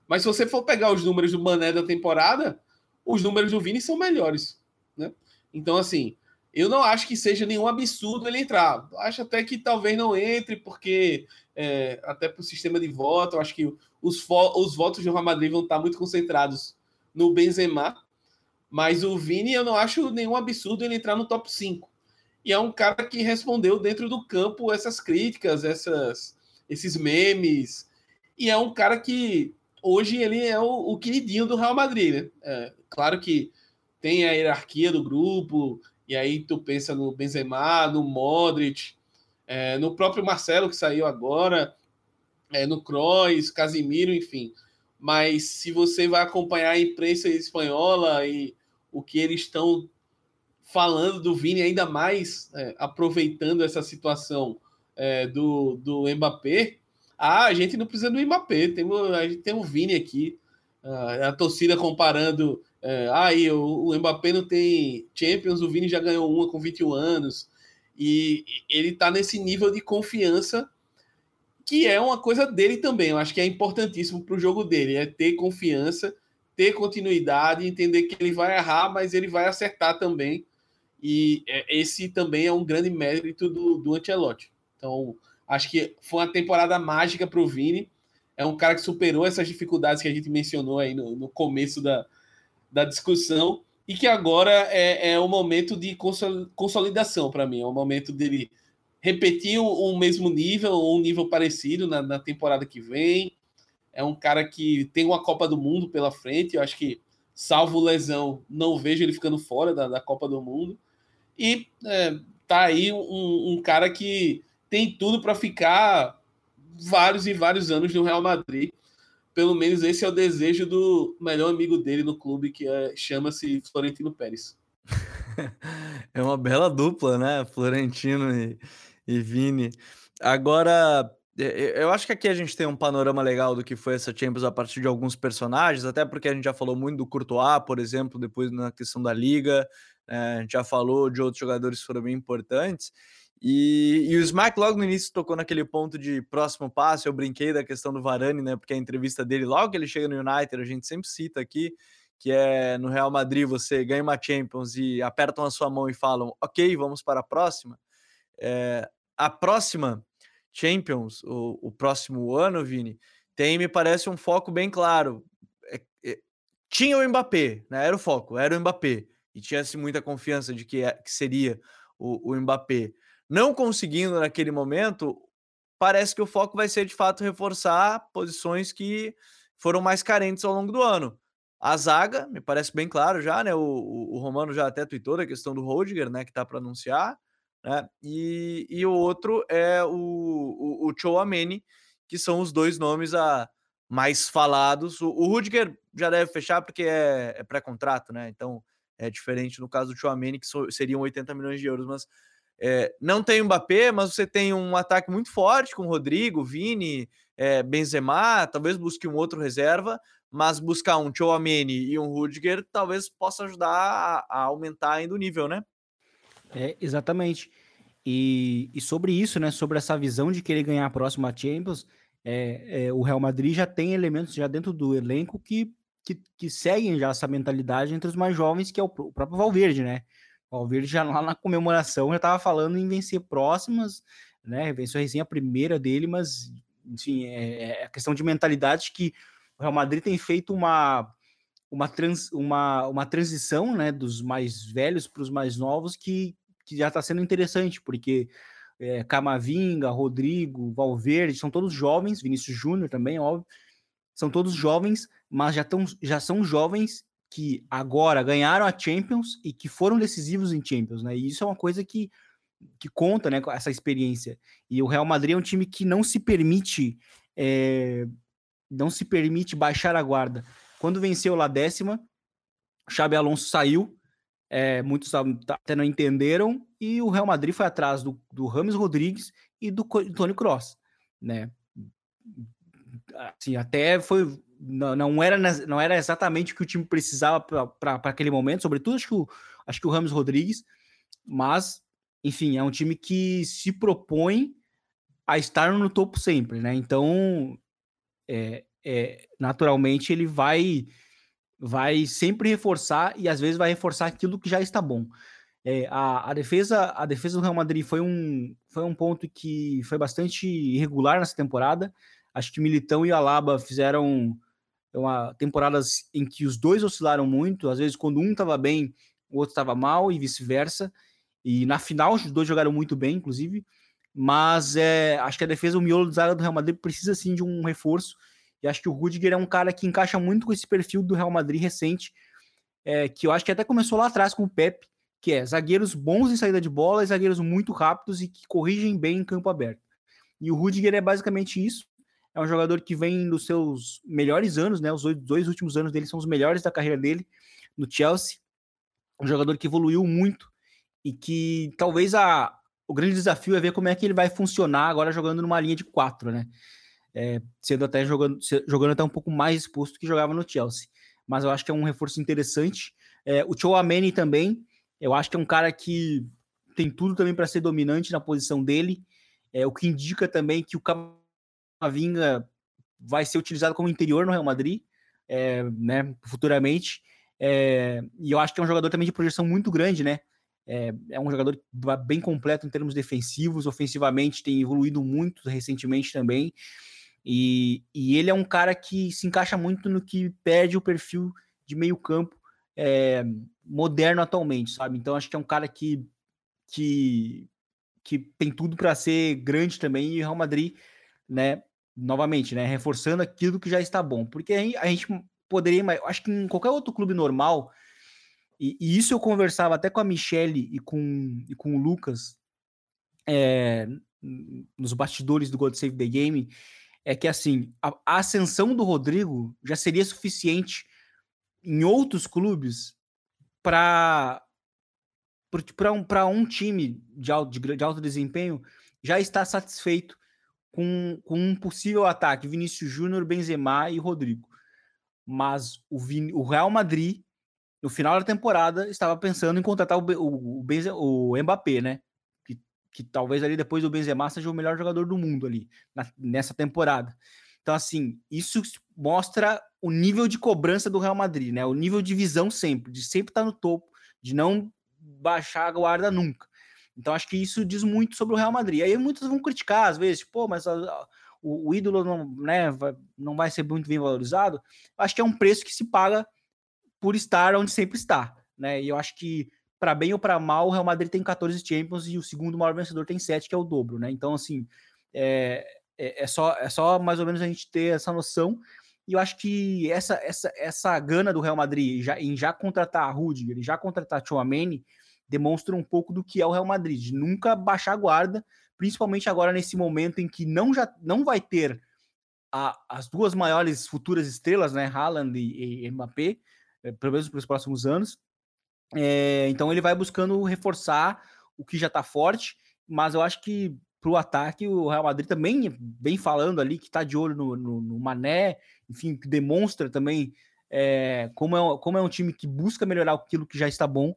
Mas se você for pegar os números do Mané da temporada, os números do Vini são melhores, né? Então, assim, eu não acho que seja nenhum absurdo ele entrar. Acho até que talvez não entre, porque é, até para o sistema de voto, acho que os, os votos do Real Madrid vão estar muito concentrados no Benzema, Mas o Vini, eu não acho nenhum absurdo ele entrar no top 5. E é um cara que respondeu dentro do campo essas críticas, essas, esses memes. E é um cara que hoje ele é o, o queridinho do Real Madrid, né? É, claro que tem a hierarquia do grupo, e aí tu pensa no Benzema, no Modric, é, no próprio Marcelo que saiu agora, é, no Kroos, Casimiro, enfim. Mas se você vai acompanhar a imprensa espanhola e o que eles estão falando do Vini, ainda mais é, aproveitando essa situação é, do, do Mbappé, ah, a gente não precisa do Mbappé, tem, a gente tem o Vini aqui, ah, a torcida comparando, é, ah, aí o, o Mbappé não tem Champions, o Vini já ganhou uma com 21 anos, e ele tá nesse nível de confiança que é uma coisa dele também. Eu acho que é importantíssimo para o jogo dele, é ter confiança, ter continuidade, entender que ele vai errar, mas ele vai acertar também. E é, esse também é um grande mérito do, do Ancelotti. Então, acho que foi uma temporada mágica para o Vini. É um cara que superou essas dificuldades que a gente mencionou aí no, no começo da, da discussão e que agora é, é o momento de consolidação para mim. É o momento dele repetir o, mesmo nível ou um nível parecido na, na, temporada que vem. É um cara que tem uma Copa do Mundo pela frente. Eu acho que, salvo lesão, não vejo ele ficando fora da, da Copa do Mundo. E é, tá aí um, um cara que tem tudo para ficar vários e vários anos no Real Madrid. Pelo menos esse é o desejo do melhor amigo dele no clube, que é, chama-se Florentino Pérez. [LAUGHS] É uma bela dupla, né? Florentino e, e Vini. Agora, eu acho que aqui a gente tem um panorama legal do que foi essa Champions a partir de alguns personagens, até porque a gente já falou muito do Courtois, por exemplo, depois na questão da Liga, né, a gente já falou de outros jogadores que foram bem importantes. E, e, o Smack logo no início tocou naquele ponto de próximo passo. Eu brinquei da questão do Varane, né? Porque a entrevista dele, logo que ele chega no United, a gente sempre cita aqui, que é no Real Madrid você ganha uma Champions e apertam a sua mão e falam, ok, vamos para a próxima. É, a próxima Champions, o, o, próximo ano, Vini, tem, me parece, um foco bem claro. É, é, tinha o Mbappé, né? Era o foco, era o Mbappé. E tinha-se muita confiança de que, é, que seria o, o Mbappé. Não conseguindo naquele momento, parece que o foco vai ser de fato reforçar posições que foram mais carentes ao longo do ano. A zaga, me parece bem claro já, né? O, o, o Romano já até tweetou a questão do Rodiger, né? Que tá para anunciar né? E, e o outro é o, o, o que são os dois nomes a mais falados. O, o Rudiger já deve fechar porque é, é pré-contrato, né? Então é diferente no caso do Chouameni, que seriam 80 milhões de euros, mas é, não tem Mbappé, mas você tem um ataque muito forte com Rodrigo, Vini, é, Benzema, talvez busque um outro reserva, mas buscar um Chouameni e um Rudiger talvez possa ajudar a, a aumentar ainda o nível, né? É, exatamente. E, e sobre isso, né, sobre essa visão de querer ganhar a próxima Champions, é, é, o Real Madrid já tem elementos já dentro do elenco que, que, que, seguem já essa mentalidade entre os mais jovens, que é o, o próprio Valverde, né? O Valverde já lá na comemoração já estava falando em vencer próximas, né? Venceu a resenha primeira dele, mas enfim, é, é a questão de mentalidade que o Real Madrid tem feito uma uma, trans, uma, uma transição né, dos mais velhos para os mais novos que, que já está sendo interessante, porque é, Camavinga, Rodrigo, Valverde, são todos jovens, Vinícius Júnior também, óbvio, são todos jovens, mas já, tão, já são jovens que agora ganharam a Champions e que foram decisivos em Champions, né? E isso é uma coisa que, que conta, né, com essa experiência. E o Real Madrid é um time que não se permite é, não se permite baixar a guarda. Quando venceu lá décima, Xabi Alonso saiu, é, muitos até não entenderam, e o Real Madrid foi atrás do, do Rames Rodrigues e do, do Tony Cross, né? Assim, até foi não, não, era, não era exatamente o que o time precisava para aquele momento, sobretudo acho que, o, acho que o Ramos Rodrigues, mas enfim, é um time que se propõe a estar no topo sempre, né? Então, é, é, naturalmente ele vai vai sempre reforçar e às vezes vai reforçar aquilo que já está bom. É, a, a, defesa a defesa do Real Madrid foi um, foi um ponto que foi bastante irregular nessa temporada. Acho que Militão e Alaba fizeram uma temporadas em que os dois oscilaram muito, às vezes quando um estava bem, o outro estava mal e vice-versa. E na final os dois jogaram muito bem, inclusive. Mas é, acho que a defesa, o miolo zaga do Real Madrid precisa sim de um reforço. E acho que o Rudiger é um cara que encaixa muito com esse perfil do Real Madrid recente, é, que eu acho que até começou lá atrás com o Pepe, que é zagueiros bons em saída de bola e zagueiros muito rápidos e que corrigem bem em campo aberto. E o Rudiger é basicamente isso. É um jogador que vem nos seus melhores anos, né? Os dois últimos anos dele são os melhores da carreira dele no Chelsea. Um jogador que evoluiu muito e que talvez a, o grande desafio é ver como é que ele vai funcionar agora jogando numa linha de quatro, né? É, sendo até jogando, jogando até um pouco mais exposto que jogava no Chelsea. Mas eu acho que é um reforço interessante. É, o Chouameni também, eu acho que é um cara que tem tudo também para ser dominante na posição dele. É, o que indica também que o Camavinga vai ser utilizado como interior no Real Madrid, é, né, futuramente. É, e eu acho que é um jogador também de projeção muito grande, né? É, é, um jogador bem completo em termos defensivos, ofensivamente tem evoluído muito recentemente também. E, e ele é um cara que se encaixa muito no que perde o perfil de meio campo é, moderno atualmente, sabe? Então acho que é um cara que, que, que tem tudo para ser grande também e o Real Madrid, né? Novamente, né? Reforçando aquilo que já está bom, porque a gente poderia, acho que em qualquer outro clube normal, e, e isso eu conversava até com a Michelle e com, e com o Lucas é, nos bastidores do God Save the Game, é que assim a, a ascensão do Rodrigo já seria suficiente em outros clubes para para um, um time de alto, de, de alto desempenho já está satisfeito com, com um possível ataque Vinícius Júnior, Benzema e Rodrigo. Mas o, Vin, o Real Madrid, no final da temporada, estava pensando em contratar o, o, o, o Mbappé, né? Que, que talvez ali depois do Benzema seja o melhor jogador do mundo ali, na, nessa temporada. Então, assim, isso mostra o nível de cobrança do Real Madrid, né? O nível de visão sempre, de sempre estar no topo, de não baixar a guarda nunca. Então, acho que isso diz muito sobre o Real Madrid. Aí muitos vão criticar, às vezes, pô, mas a, a, o, o, ídolo não, né, vai, não vai ser muito bem valorizado. Acho que é um preço que se paga por estar onde sempre está, né? E eu acho que, para bem ou para mal, o Real Madrid tem 14 Champions e o segundo maior vencedor tem 7, que é o dobro, né? Então, assim, é, é, é, só, é só mais ou menos a gente ter essa noção. E eu acho que essa, essa, essa gana do Real Madrid já, em já contratar a Rudiger já contratar Chouameni demonstra um pouco do que é o Real Madrid, nunca baixar a guarda, principalmente agora nesse momento em que não, já, não vai ter a, as duas maiores futuras estrelas, né, Haaland e, e Mbappé, é, pelo menos para os próximos anos. É, então ele vai buscando reforçar o que já está forte, mas eu acho que para o ataque, o Real Madrid também vem falando ali que está de olho no, no, no, Mané, enfim, que demonstra também é, como, é, como é um time que busca melhorar aquilo que já está bom.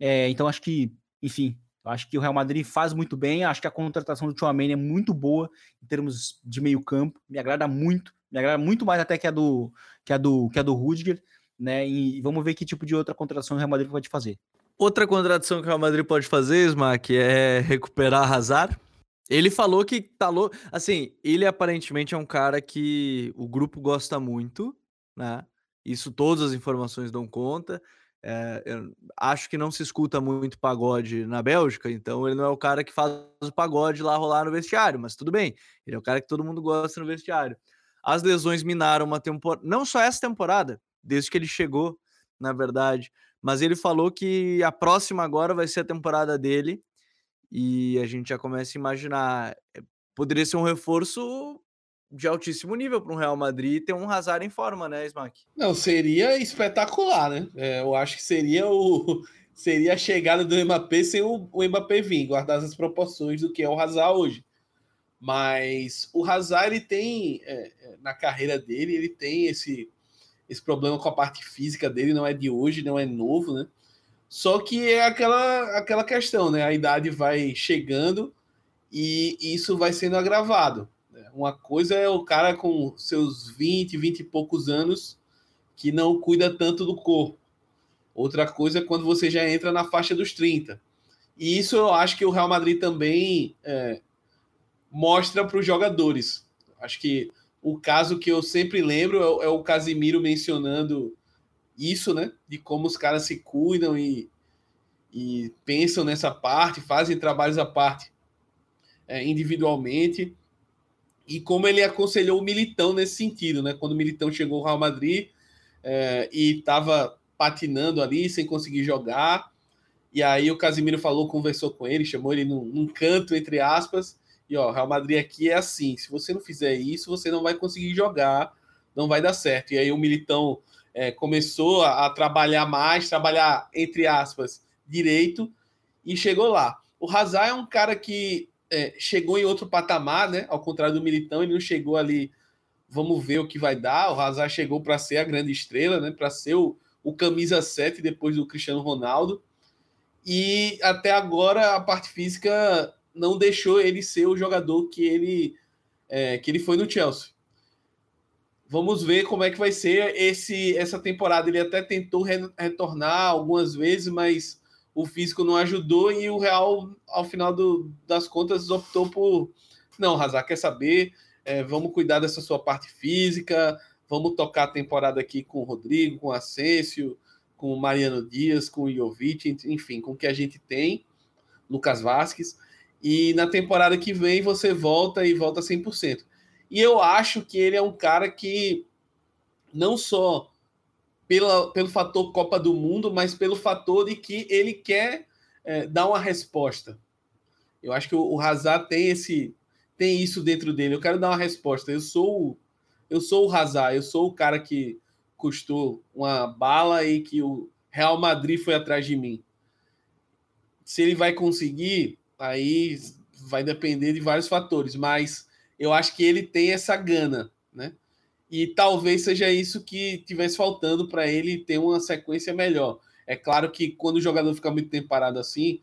É, então, acho que, enfim, acho que o Real Madrid faz muito bem. Acho que a contratação do Chouameni é muito boa em termos de meio campo. Me agrada muito, me agrada muito mais até que a do que a do que a do Rudiger, né? E vamos ver que tipo de outra contratação o Real Madrid pode fazer. Outra contratação que o Real Madrid pode fazer, Smack, é recuperar Hazard ele falou que tá louco. Assim, ele aparentemente é um cara que o grupo gosta muito, né? Isso todas as informações dão conta. É, acho que não se escuta muito pagode na Bélgica, então ele não é o cara que faz o pagode lá rolar no vestiário, mas tudo bem. Ele é o cara que todo mundo gosta no vestiário. As lesões minaram uma temporada, não só essa temporada, desde que ele chegou, na verdade, mas ele falou que a próxima agora vai ser a temporada dele e a gente já começa a imaginar, eh, poderia ser um reforço de altíssimo nível para um Real Madrid ter um Hazard em forma, né, Smack? Não, seria espetacular, né? É, eu acho que seria o [LAUGHS] seria a chegada do Mbappé sem o, o Mbappé vir, guardar as proporções do que é o Hazard hoje. Mas o Hazard ele tem é, na carreira dele, ele tem esse esse problema com a parte física dele, não é de hoje, não é novo, né? Só que é aquela, aquela questão, né? A idade vai chegando e isso vai sendo agravado. Uma coisa é o cara com seus 20, 20 e poucos anos que não cuida tanto do corpo. Outra coisa é quando você já entra na faixa dos 30. E isso eu acho que o Real Madrid também é, mostra para os jogadores. Acho que o caso que eu sempre lembro é, é o Casimiro mencionando isso, né? De como os caras se cuidam e, e pensam nessa parte, fazem trabalhos à parte é, individualmente. E como ele aconselhou o Militão nesse sentido, né? Quando o Militão chegou ao Real Madrid é, e estava patinando ali, sem conseguir jogar. E aí o Casimiro falou, conversou com ele, chamou ele num, num canto, entre aspas, e ó, Real Madrid aqui é assim, se você não fizer isso, você não vai conseguir jogar, não vai dar certo. E aí o Militão é, começou a, a, trabalhar mais, trabalhar, entre aspas, direito, e chegou lá. O Hazard é um cara que é, chegou em outro patamar, né? Ao contrário do Militão, ele não chegou ali, vamos ver o que vai dar. O Hazard chegou para ser a grande estrela, né? Para ser o, o camisa 7 depois do Cristiano Ronaldo. E até agora a parte física não deixou ele ser o jogador que ele, é, que ele foi no Chelsea. Vamos ver como é que vai ser esse essa temporada. Ele até tentou re retornar algumas vezes, mas o físico não ajudou e o Real, ao final do, das contas, optou por não, Hazard quer saber, é, vamos cuidar dessa sua parte física, vamos tocar a temporada aqui com o Rodrigo, com o Asensio, com o Mariano Dias, com o Jovic, enfim, com o que a gente tem, Lucas Vasquez, e na temporada que vem você volta e volta 100%. E eu acho que ele é um cara que não só pela, pelo fator Copa do Mundo, mas pelo fator de que ele quer é, dar uma resposta. Eu acho que o, o Hazard tem esse tem isso dentro dele. Eu quero dar uma resposta. Eu sou eu sou o Hazard, eu sou o cara que custou uma bala e que o Real Madrid foi atrás de mim. Se ele vai conseguir, aí vai depender de vários fatores, mas eu acho que ele tem essa gana, né? E talvez seja isso que tivesse faltando para ele ter uma sequência melhor. É claro que quando o jogador fica muito tempo parado assim,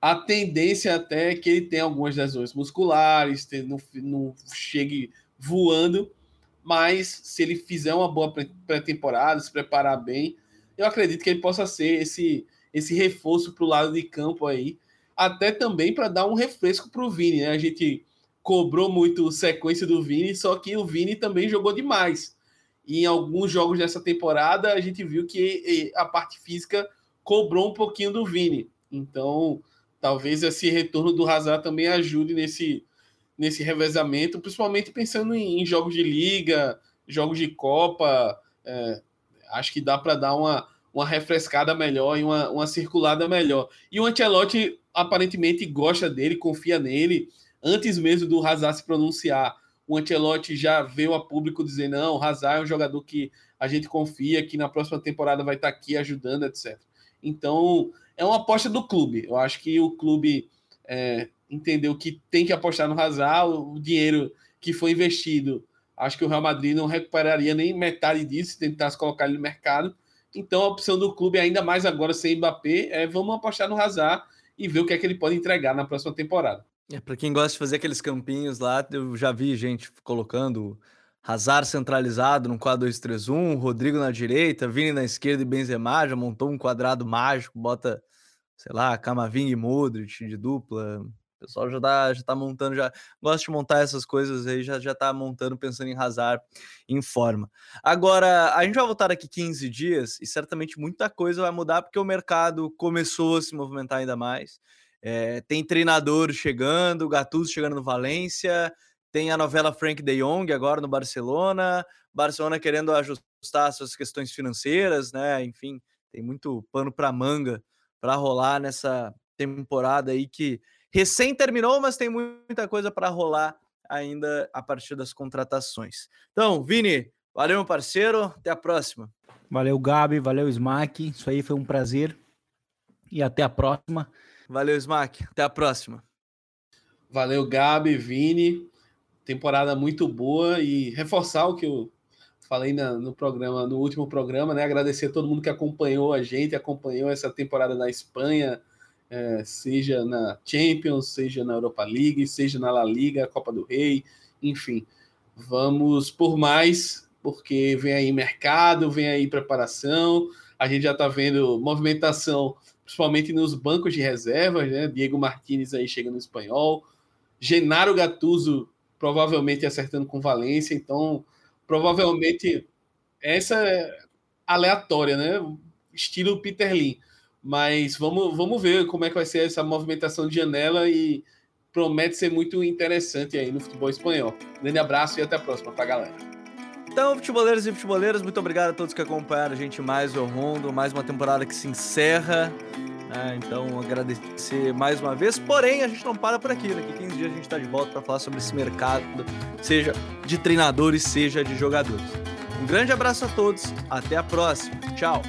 a tendência até é que ele tenha algumas lesões musculares, não, não chegue voando, mas se ele fizer uma boa pré-temporada, se preparar bem, eu acredito que ele possa ser esse, esse reforço para o lado de campo aí, até também para dar um refresco para o Vini. Né? A gente cobrou muito sequência do Vini, só que o Vini também jogou demais. E em alguns jogos dessa temporada, a gente viu que a parte física cobrou um pouquinho do Vini. Então, talvez esse retorno do Hazard também ajude nesse, nesse revezamento, principalmente pensando em, em jogos de liga, jogos de Copa. É, acho que dá para dar uma, uma refrescada melhor e uma, uma circulada melhor. E o Ancelotti aparentemente gosta dele, confia nele antes mesmo do Hazard se pronunciar, o Ancelotti já veio a público dizer: não, o Hazard é um jogador que a gente confia que na próxima temporada vai estar aqui ajudando, etc. Então, é uma aposta do clube. Eu acho que o clube é, entendeu que tem que apostar no Hazard, o dinheiro que foi investido. Acho que o Real Madrid não recuperaria nem metade disso se tentasse colocar ele no mercado. Então, a opção do clube, ainda mais agora sem Mbappé, é vamos apostar no Hazard e ver o que é que ele pode entregar na próxima temporada. É, para quem gosta de fazer aqueles campinhos lá, eu já vi gente colocando Hazard centralizado no 4-2-3-1, Rodrigo na direita, Vini na esquerda e Benzema, já montou um quadrado mágico, bota, sei lá, Camavinga e Modric de dupla. O pessoal já tá, já tá montando, já gosta de montar essas coisas aí, já, já tá montando, pensando em Hazard em forma. Agora, a gente vai voltar daqui 15 dias e certamente muita coisa vai mudar porque o mercado começou a se movimentar ainda mais. É, tem treinador chegando, Gattuso chegando no Valência, tem a novela Frank de Jong agora no Barcelona, Barcelona querendo ajustar suas questões financeiras, né? Enfim, tem muito pano para manga para rolar nessa temporada aí que recém terminou, mas tem muita coisa para rolar ainda a partir das contratações. Então, Vini, valeu, meu parceiro, até a próxima. Valeu, Gabi, valeu, Smack. Isso aí foi um prazer. E até a próxima. Valeu, Smack. Até a próxima. Valeu, Gabi, Vini. Temporada muito boa e reforçar o que eu falei na, no programa, no último programa, né? Agradecer a todo mundo que acompanhou a gente, acompanhou essa temporada na Espanha, é, seja na Champions, seja na Europa League, seja na La Liga, Copa do Rei, enfim. Vamos por mais, porque vem aí mercado, vem aí preparação. A gente já está vendo movimentação principalmente nos bancos de reservas, né? Diego Martinez aí chega no espanhol, Genaro Gattuso provavelmente acertando com Valência, então provavelmente essa é aleatória, né? Estilo Peter Lin. Mas vamos, vamos ver como é que vai ser essa movimentação de janela e promete ser muito interessante aí no futebol espanhol. grande abraço e até a próxima pra galera. Então, futeboleiros e futeboleiras, muito obrigado a todos que acompanharam a gente mais o Rondo, mais uma temporada que se encerra. Né? Então, agradecer mais uma vez. Porém, a gente não para por aqui. Daqui 15 dias a gente está de volta para falar sobre esse mercado, seja de treinadores, seja de jogadores. Um grande abraço a todos, até a próxima. Tchau.